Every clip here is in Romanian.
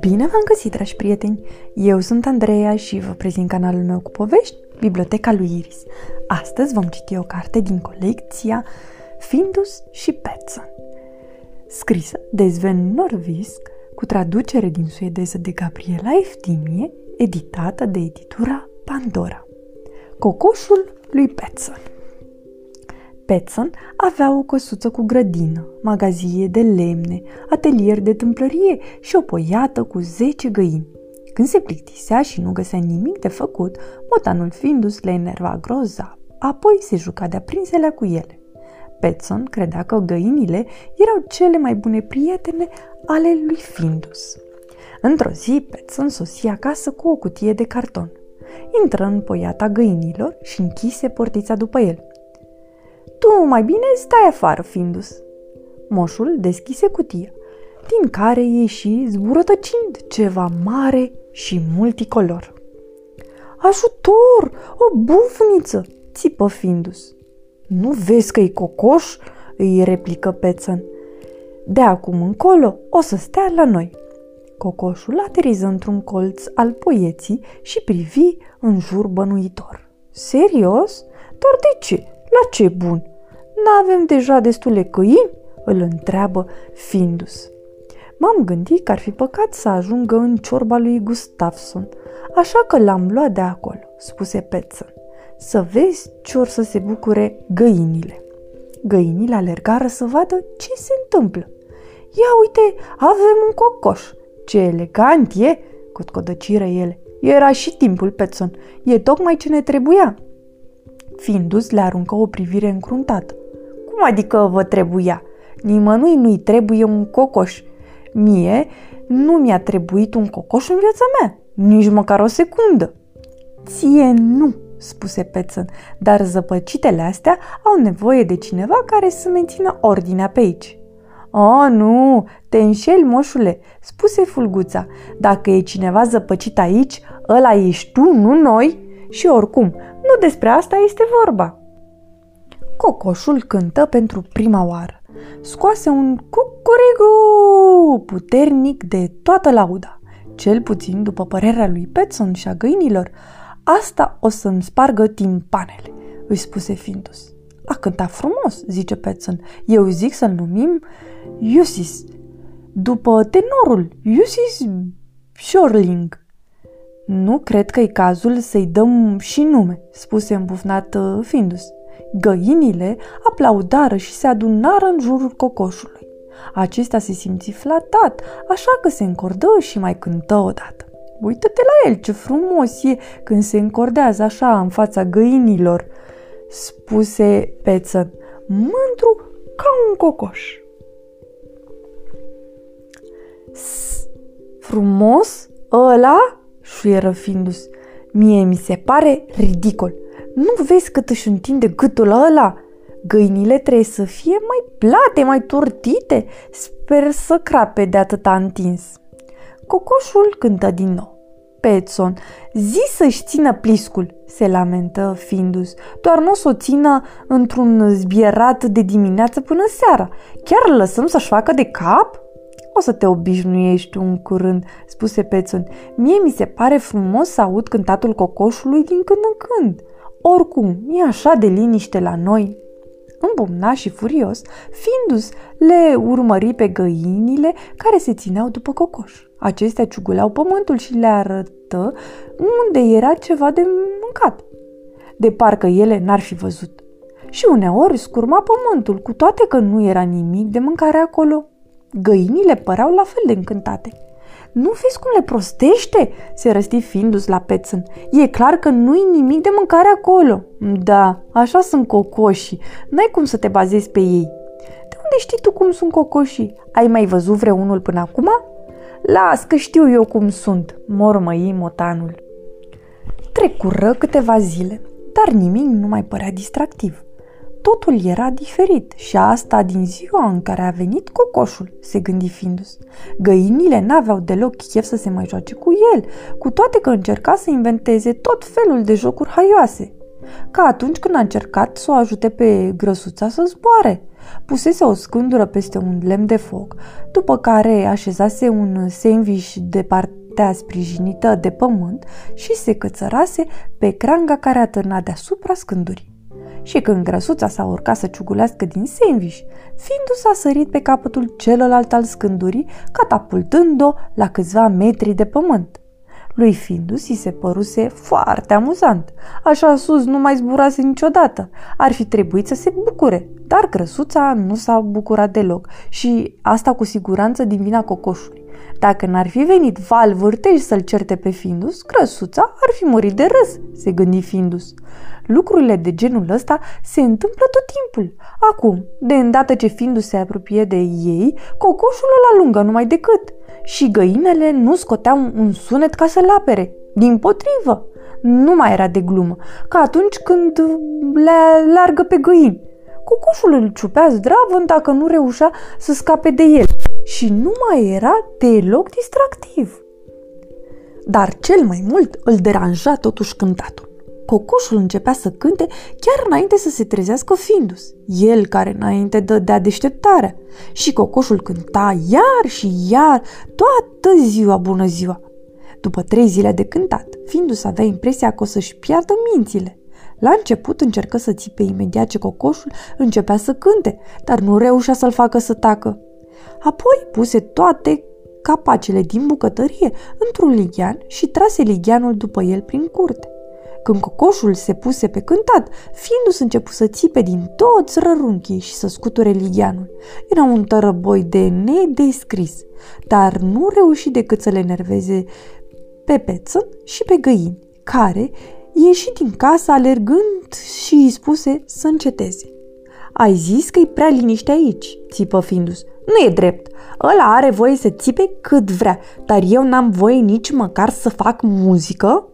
Bine v-am găsit, dragi prieteni! Eu sunt Andreea și vă prezint canalul meu cu povești, Biblioteca lui Iris. Astăzi vom citi o carte din colecția Findus și Petson, scrisă de Sven Norvisk, cu traducere din suedeză de Gabriela Eftimie, editată de editura Pandora. Cocoșul lui Petson Petson avea o căsuță cu grădină, magazie de lemne, atelier de tâmplărie și o poiată cu zece găini. Când se plictisea și nu găsea nimic de făcut, motanul Findus le enerva grozav, apoi se juca de-a prinselea cu ele. Petson credea că găinile erau cele mai bune prietene ale lui Findus. Într-o zi, Petson sosi acasă cu o cutie de carton. Intră în poiata găinilor și închise portița după el. Tu mai bine stai afară, Findus. Moșul deschise cutia, din care ieși zburătăcind ceva mare și multicolor. Ajutor! O bufniță! țipă Findus. Nu vezi că e cocoș? îi replică Pețăn. De acum încolo o să stea la noi. Cocoșul ateriză într-un colț al poieții și privi în jur bănuitor. Serios? Dar de ce? La ce bun? N-avem deja destule căini? Îl întreabă Findus. M-am gândit că ar fi păcat să ajungă în ciorba lui Gustafson, așa că l-am luat de acolo, spuse Petson. Să vezi ce or să se bucure găinile. Găinile alergară să vadă ce se întâmplă. Ia uite, avem un cocoș. Ce elegant e, cotcodăciră ele. Era și timpul, Petson. E tocmai ce ne trebuia. Findus le aruncă o privire încruntată. Cum adică vă trebuia? Nimănui nu-i trebuie un cocoș. Mie nu mi-a trebuit un cocoș în viața mea, nici măcar o secundă. Ție nu, spuse Pețăn, dar zăpăcitele astea au nevoie de cineva care să mențină ordinea pe aici. Oh, nu, te înșeli, moșule, spuse Fulguța. Dacă e cineva zăpăcit aici, ăla ești tu, nu noi. Și oricum, nu despre asta este vorba. Cocoșul cântă pentru prima oară. Scoase un cucurigu puternic de toată lauda. Cel puțin, după părerea lui Petson și a găinilor, asta o să-mi spargă timpanele, îi spuse Findus. A cântat frumos, zice Petson. Eu zic să-l numim Iusis, după tenorul Iusis Shorling. Nu cred că e cazul să-i dăm și nume, spuse îmbufnat uh, Findus. Găinile aplaudară și se adunară în jurul cocoșului. Acesta se simți flatat, așa că se încordă și mai cântă odată. Uită-te la el, ce frumos e când se încordează așa în fața găinilor, spuse Pețăn, mândru ca un cocoș. Frumos? Ăla? Șuieră Findus. Mie mi se pare ridicol. Nu vezi cât își întinde gâtul ăla? Găinile trebuie să fie mai plate, mai tortite. Sper să crape de atâta întins. Cocoșul cântă din nou. Petson, zi să-și țină pliscul, se lamentă Findus, doar nu o să o țină într-un zbierat de dimineață până seara. Chiar îl lăsăm să-și facă de cap? O să te obișnuiești un curând, spuse Petson. Mie mi se pare frumos să aud cântatul cocoșului din când în când. Oricum, e așa de liniște la noi. Îmbumna și furios, Findus le urmări pe găinile care se țineau după cocoș. Acestea ciuguleau pământul și le arătă unde era ceva de mâncat. De parcă ele n-ar fi văzut. Și uneori scurma pământul, cu toate că nu era nimic de mâncare acolo. Găinile păreau la fel de încântate. Nu vezi cum le prostește?" se răsti Findus la Pețân. E clar că nu-i nimic de mâncare acolo." Da, așa sunt cocoșii. N-ai cum să te bazezi pe ei." De unde știi tu cum sunt cocoșii? Ai mai văzut vreunul până acum?" Las că știu eu cum sunt," mormăi motanul. Trecură câteva zile, dar nimic nu mai părea distractiv. Totul era diferit și asta din ziua în care a venit cocoșul, se gândi Findus. Găinile n-aveau deloc chef să se mai joace cu el, cu toate că încerca să inventeze tot felul de jocuri haioase. ca atunci când a încercat să o ajute pe grăsuța să zboare. Pusese o scândură peste un lemn de foc, după care așezase un sandwich de partea sprijinită de pământ și se cățărase pe cranga care atârna deasupra scândurii. Și când grăsuța s-a urcat să ciugulească din sandwich, fiindu s-a sărit pe capătul celălalt al scândurii, catapultând-o la câțiva metri de pământ. Lui Findus i se păruse foarte amuzant. Așa sus nu mai zburase niciodată. Ar fi trebuit să se bucure, dar grăsuța nu s-a bucurat deloc și asta cu siguranță din vina cocoșului. Dacă n-ar fi venit val vârtej să-l certe pe Findus, grăsuța ar fi murit de râs, se gândi Findus. Lucrurile de genul ăsta se întâmplă tot timpul. Acum, de îndată ce Findus se apropie de ei, cocoșul îl alungă numai decât. Și găinele nu scoteau un sunet ca să-l apere. Din potrivă, nu mai era de glumă, ca atunci când le largă pe găini. Cocoșul îl ciupea zdravă dacă nu reușea să scape de el și nu mai era deloc distractiv. Dar cel mai mult îl deranja totuși cântatul. Cocoșul începea să cânte chiar înainte să se trezească Findus, el care înainte dădea deșteptarea. Și cocoșul cânta iar și iar toată ziua bună ziua. După trei zile de cântat, Findus avea impresia că o să-și piardă mințile. La început încercă să țipe imediat ce cocoșul începea să cânte, dar nu reușea să-l facă să tacă. Apoi puse toate capacele din bucătărie într-un lighean și trase ligheanul după el prin curte. Când cocoșul se puse pe cântat, fiindu-se început să țipe din toți rărunchii și să scuture ligheanul. Era un tărăboi de nedescris, dar nu reuși decât să le nerveze pe peță și pe găini, care ieși din casă alergând și îi spuse să înceteze. Ai zis că e prea liniște aici, țipă Findus. Nu e drept. Ăla are voie să țipe cât vrea, dar eu n-am voie nici măcar să fac muzică?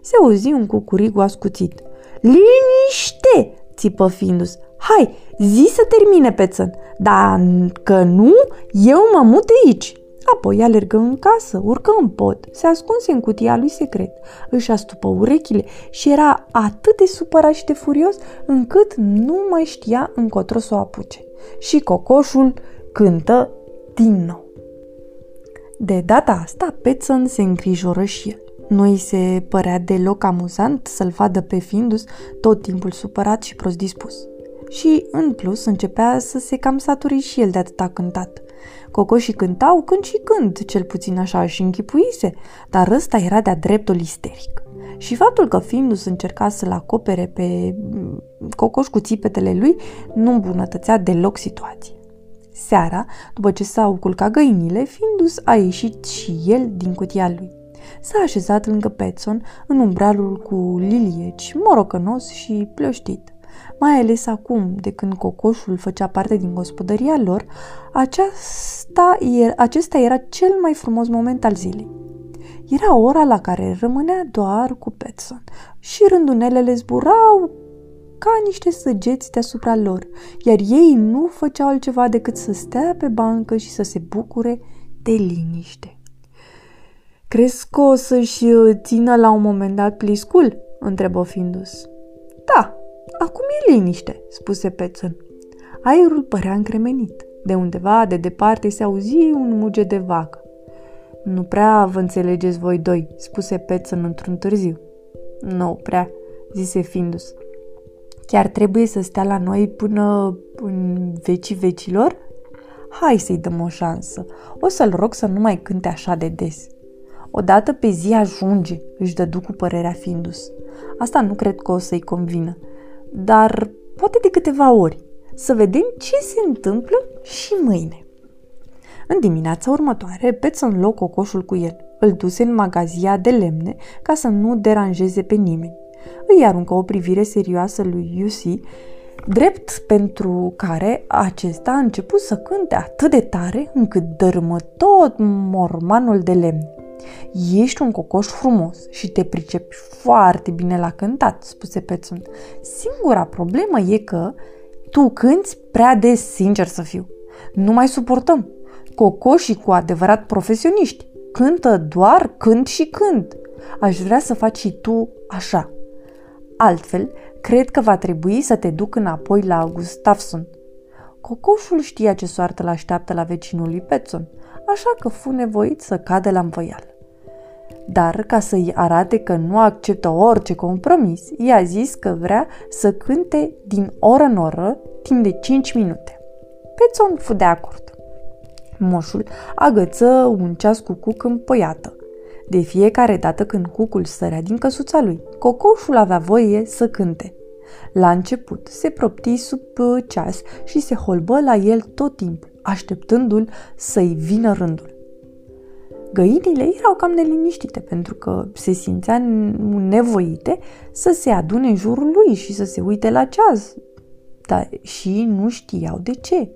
Se auzi un cucurigu ascuțit. Liniște! țipă Findus. Hai, zi să termine pețăn, dar că nu, eu mă mut aici. Apoi alergă în casă, urcă în pod, se ascunse în cutia lui secret, își astupă urechile și era atât de supărat și de furios încât nu mai știa încotro să o apuce. Și cocoșul cântă din nou. De data asta, Petson se îngrijoră și el. Nu îi se părea deloc amuzant să-l vadă pe Findus tot timpul supărat și prost dispus. Și, în plus, începea să se cam saturi și el de atâta cântat. Cocoșii cântau când și când, cel puțin așa și închipuise, dar ăsta era de-a dreptul isteric. Și faptul că Findus încerca să-l acopere pe mm, Cocoș cu țipetele lui nu îmbunătățea deloc situația. Seara, după ce s-au culcat găinile, Findus a ieșit și el din cutia lui. S-a așezat lângă Petson, în umbralul cu lilieci, morocănos și plăștit. Mai ales acum, de când cocoșul făcea parte din gospodăria lor, aceasta, acesta era cel mai frumos moment al zilei. Era ora la care rămânea doar cu Petson și rândunelele zburau ca niște săgeți deasupra lor, iar ei nu făceau altceva decât să stea pe bancă și să se bucure de liniște. Crezi că o să-și uh, țină la un moment dat pliscul?" întrebă Findus. Da, acum e liniște," spuse Pețăn. Aerul părea încremenit. De undeva, de departe, se auzi un muge de vacă. Nu prea vă înțelegeți voi doi," spuse Pețăn într-un târziu. Nu prea," zise Findus. Chiar trebuie să stea la noi până în vecii vecilor? Hai să-i dăm o șansă. O să-l rog să nu mai cânte așa de des. Odată pe zi ajunge, își dădu cu părerea Findus. Asta nu cred că o să-i convină, dar poate de câteva ori. Să vedem ce se întâmplă și mâine. În dimineața următoare, Petson luă cocoșul cu el. Îl duse în magazia de lemne ca să nu deranjeze pe nimeni. Îi aruncă o privire serioasă lui Yusi, drept pentru care acesta a început să cânte atât de tare încât dărâmă tot mormanul de lemne. Ești un cocoș frumos și te pricepi foarte bine la cântat, spuse Petson. Singura problemă e că tu cânți prea des, sincer să fiu. Nu mai suportăm. Cocoșii cu adevărat profesioniști cântă doar cânt și cânt. Aș vrea să faci și tu așa. Altfel, cred că va trebui să te duc înapoi la Gustafson. Cocoșul știa ce soartă l așteaptă la vecinul lui Petson, așa că fu nevoit să cadă la învoială. Dar, ca să-i arate că nu acceptă orice compromis, i-a zis că vrea să cânte din oră în oră timp de 5 minute. Petson fu de acord. Moșul agăță un ceas cu cuc împoiată. De fiecare dată când cucul sărea din căsuța lui, cocoșul avea voie să cânte. La început se propti sub uh, ceas și se holbă la el tot timpul, așteptându-l să-i vină rândul. Găinile erau cam neliniștite pentru că se simțea nevoite să se adune în jurul lui și să se uite la ceas, dar și nu știau de ce.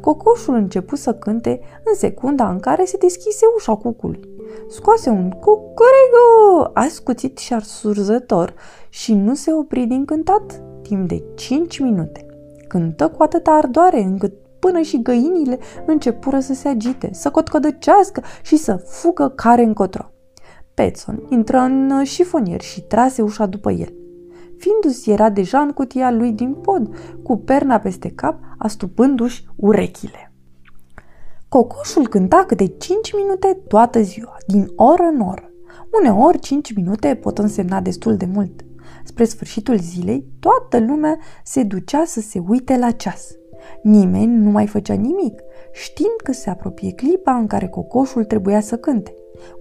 Cocoșul începu să cânte în secunda în care se deschise ușa cucului. Scoase un cucurego ascuțit și arsurzător și nu se opri din cântat timp de 5 minute. Cântă cu atâta ardoare încât până și găinile începură să se agite, să cotcodăcească și să fugă care încotro. Petson intră în șifonier și trase ușa după el. Findus era deja în cutia lui din pod, cu perna peste cap, astupându-și urechile. Cocoșul cânta câte 5 minute toată ziua, din oră în oră. Uneori 5 minute pot însemna destul de mult. Spre sfârșitul zilei, toată lumea se ducea să se uite la ceas. Nimeni nu mai făcea nimic, știind că se apropie clipa în care cocoșul trebuia să cânte.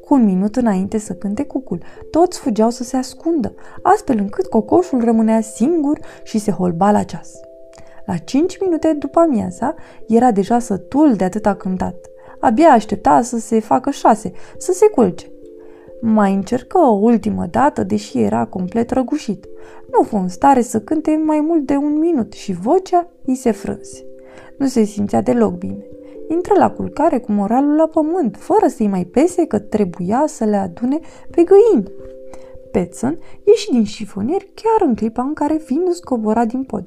Cu un minut înainte să cânte cucul, toți fugeau să se ascundă, astfel încât cocoșul rămânea singur și se holba la ceas. La cinci minute după amiaza, era deja sătul de atâta cântat. Abia aștepta să se facă șase, să se culce. Mai încercă o ultimă dată, deși era complet răgușit. Nu fu în stare să cânte mai mult de un minut și vocea îi se frânse. Nu se simțea deloc bine. Intră la culcare cu moralul la pământ, fără să-i mai pese că trebuia să le adune pe găini. Petson ieși din șifonier chiar în clipa în care Findus cobora din pod.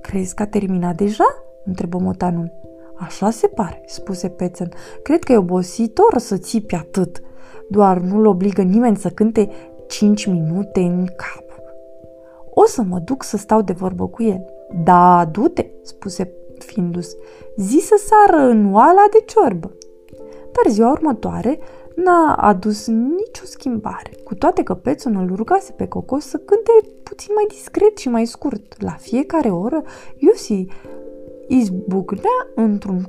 Crezi că a terminat deja?" întrebă motanul. Așa se pare, spuse Petson. Cred că e obositor să țipi atât. Doar nu-l obligă nimeni să cânte cinci minute în cap. O să mă duc să stau de vorbă cu el. Da, du-te, spuse Findus. Zi să sară în oala de ciorbă. Dar ziua următoare n-a adus nicio schimbare, cu toate că Pețon îl rugase pe Cocos să cânte puțin mai discret și mai scurt. La fiecare oră, Iusi izbucnea într-un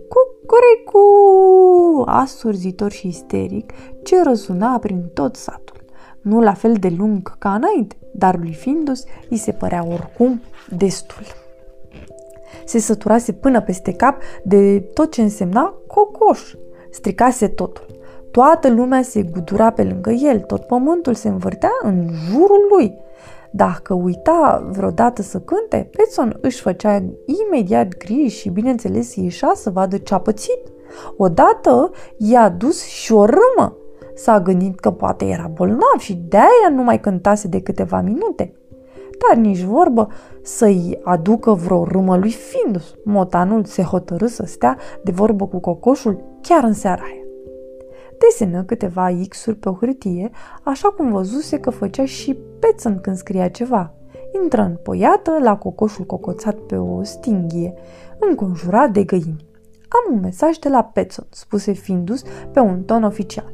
cucurecu asurzitor și isteric ce răsuna prin tot satul. Nu la fel de lung ca înainte, dar lui Findus îi se părea oricum destul. Se săturase până peste cap de tot ce însemna cocoș. Stricase totul. Toată lumea se gudura pe lângă el, tot pământul se învârtea în jurul lui. Dacă uita vreodată să cânte, Petson își făcea imediat griji și, bineînțeles, ieșea să vadă ce a pățit. Odată i-a dus și o râmă. S-a gândit că poate era bolnav și de-aia nu mai cântase de câteva minute. Dar nici vorbă să-i aducă vreo râmă lui Findus. Motanul se hotărâ să stea de vorbă cu cocoșul chiar în seara aia desenă câteva X-uri pe o hârtie, așa cum văzuse că făcea și Pețăn când scria ceva. Intră în poiată la cocoșul cocoțat pe o stinghie, înconjurat de găini. Am un mesaj de la Pețon, spuse Findus pe un ton oficial.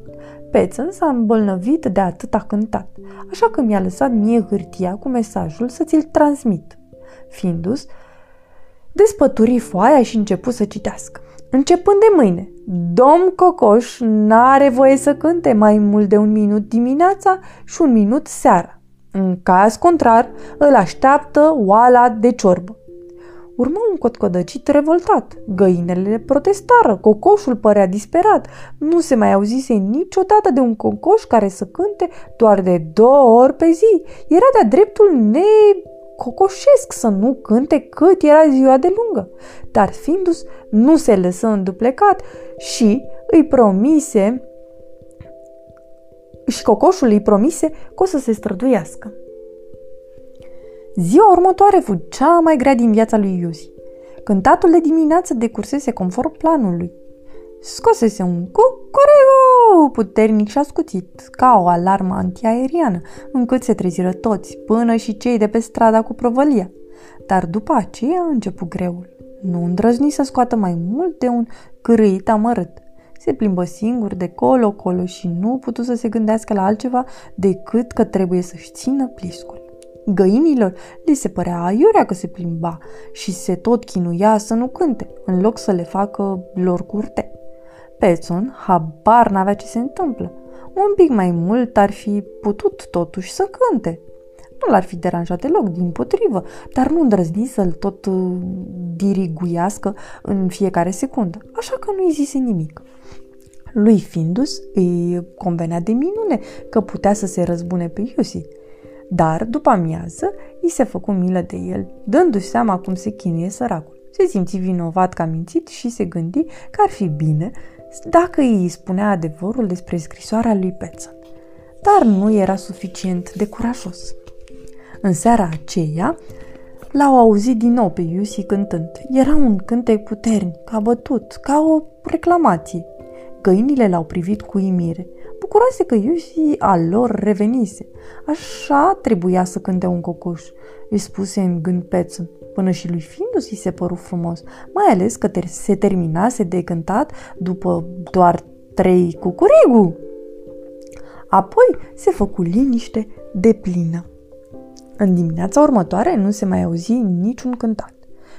Pețon s-a îmbolnăvit de atâta cântat, așa că mi-a lăsat mie hârtia cu mesajul să ți-l transmit. Findus despături foaia și începu să citească. Începând de mâine, Domn Cocoș n-are voie să cânte mai mult de un minut dimineața și un minut seara. În caz contrar, îl așteaptă oala de ciorbă. Urmă un cotcodăcit revoltat. Găinele protestară, cocoșul părea disperat. Nu se mai auzise niciodată de un cocoș care să cânte doar de două ori pe zi. Era de-a dreptul ne cocoșesc să nu cânte cât era ziua de lungă. Dar Findus nu se lăsă înduplecat și îi promise și cocoșul îi promise că o să se străduiască. Ziua următoare fu cea mai grea din viața lui Iuzi. Cântatul de dimineață decursese conform planului. Scosese un cucureu atât puternic și ascuțit, ca o alarmă antiaeriană, încât se treziră toți, până și cei de pe strada cu provălia. Dar după aceea a început greul. Nu îndrăzni să scoată mai mult de un cârâit amărât. Se plimbă singur de colo-colo și nu putu să se gândească la altceva decât că trebuie să-și țină pliscul. Găinilor li se părea aiurea că se plimba și se tot chinuia să nu cânte, în loc să le facă lor curte. Petson habar n-avea ce se întâmplă. Un pic mai mult ar fi putut totuși să cânte. Nu l-ar fi deranjat deloc, din potrivă, dar nu îndrăzni să-l tot uh, diriguiască în fiecare secundă, așa că nu-i zise nimic. Lui Findus îi convenea de minune că putea să se răzbune pe Iusi, dar, după amiază, îi se făcu milă de el, dându-și seama cum se chinuie săracul. Se simți vinovat că a mințit și se gândi că ar fi bine dacă îi spunea adevărul despre scrisoarea lui Petson. Dar nu era suficient de curajos. În seara aceea, l-au auzit din nou pe Iusi cântând. Era un cântec puternic, ca bătut, ca o reclamație. Găinile l-au privit cu imire bucuroase că Iusi al lor revenise. Așa trebuia să cânte un cocoș, îi spuse în gând Petson, până și lui Findus îi se păru frumos, mai ales că ter- se terminase de cântat după doar trei cucurigu. Apoi se făcu liniște de plină. În dimineața următoare nu se mai auzi niciun cântat.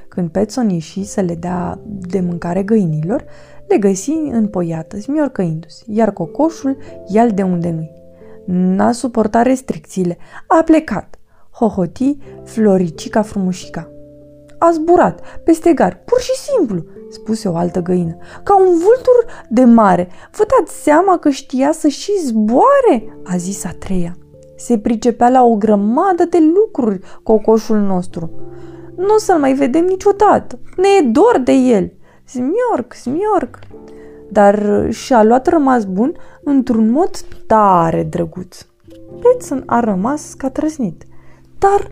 Când Petson ieși să le dea de mâncare găinilor, le găsi împoiată, smiorcăindu-se, iar cocoșul ia de unde nu N-a suportat restricțiile. A plecat. Hohoti Floricica frumușica. A zburat peste gar, pur și simplu, spuse o altă găină, ca un vultur de mare. Vă dați seama că știa să și zboare? a zis a treia. Se pricepea la o grămadă de lucruri cocoșul nostru. Nu o să-l mai vedem niciodată. Ne e dor de el. Smiorc, smiorc. Dar și-a luat rămas bun într-un mod tare drăguț. Petson a rămas ca trăsnit. Dar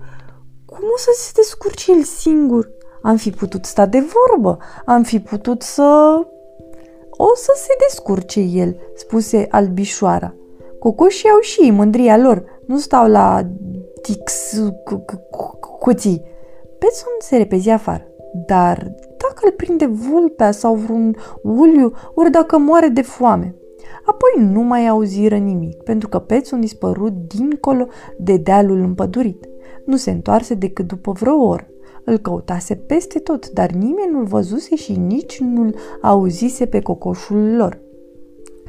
cum o să se descurce el singur? Am fi putut sta de vorbă, am fi putut să... O să se descurce el, spuse albișoara. Cocoșii au și mândria lor, nu stau la tix cuții. Petson se repezi afară, dar dacă îl prinde vulpea sau vreun uliu, ori dacă moare de foame. Apoi nu mai auziră nimic, pentru că pețul dispărut dincolo de dealul împădurit. Nu se întoarse decât după vreo oră. Îl căutase peste tot, dar nimeni nu-l văzuse și nici nu-l auzise pe cocoșul lor.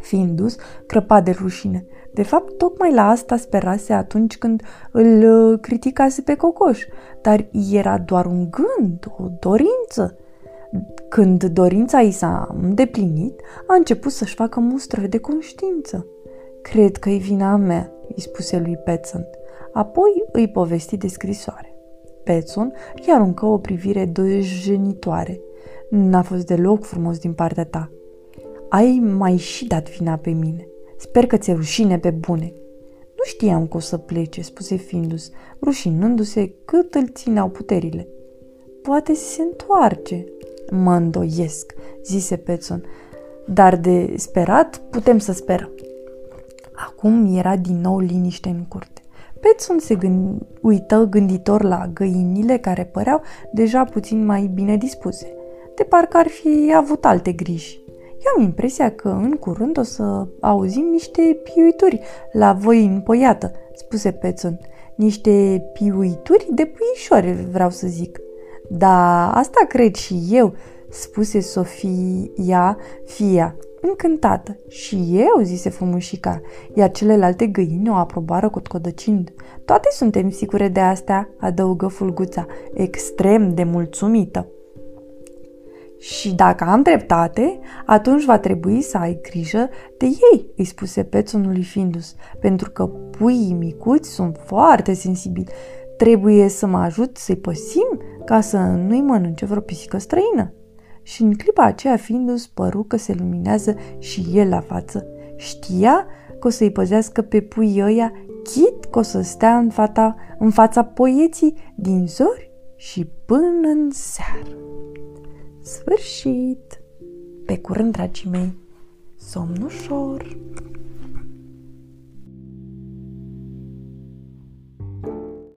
Fiind dus, crăpa de rușine. De fapt, tocmai la asta sperase atunci când îl uh, criticase pe cocoș, dar era doar un gând, o dorință. Când dorința i s-a îndeplinit, a început să-și facă mustrări de conștiință. Cred că e vina mea, îi spuse lui Petson. Apoi îi povesti de scrisoare. Petson îi aruncă o privire dojenitoare. N-a fost deloc frumos din partea ta. Ai mai și dat vina pe mine. Sper că ți-e rușine pe bune. Nu știam că o să plece, spuse Findus, rușinându-se cât îl țineau puterile. Poate se întoarce, Mă îndoiesc, zise Petson, dar de sperat putem să sperăm. Acum era din nou liniște în curte. Petson se gând... uită gânditor la găinile care păreau deja puțin mai bine dispuse, de parcă ar fi avut alte griji. Eu am impresia că în curând o să auzim niște piuituri la voi împoiată, spuse Petson. Niște piuituri de puișori, vreau să zic. Da, asta cred și eu, spuse Sofia, fia, încântată. Și eu, zise frumușica, iar celelalte găini o aprobară cotcodăcind. Toate suntem sigure de asta, adăugă fulguța, extrem de mulțumită. Și dacă am dreptate, atunci va trebui să ai grijă de ei, îi spuse pețonului Findus, pentru că puii micuți sunt foarte sensibili. Trebuie să mă ajut să-i păsim ca să nu-i mănânce vreo pisică străină. Și în clipa aceea Findus păru că se luminează și el la față. Știa că o să-i păzească pe pui ăia, chit că o să stea în, fata, în fața poieții din zori și până în seară. Sfârșit! Pe curând, dragii mei! Somn ușor!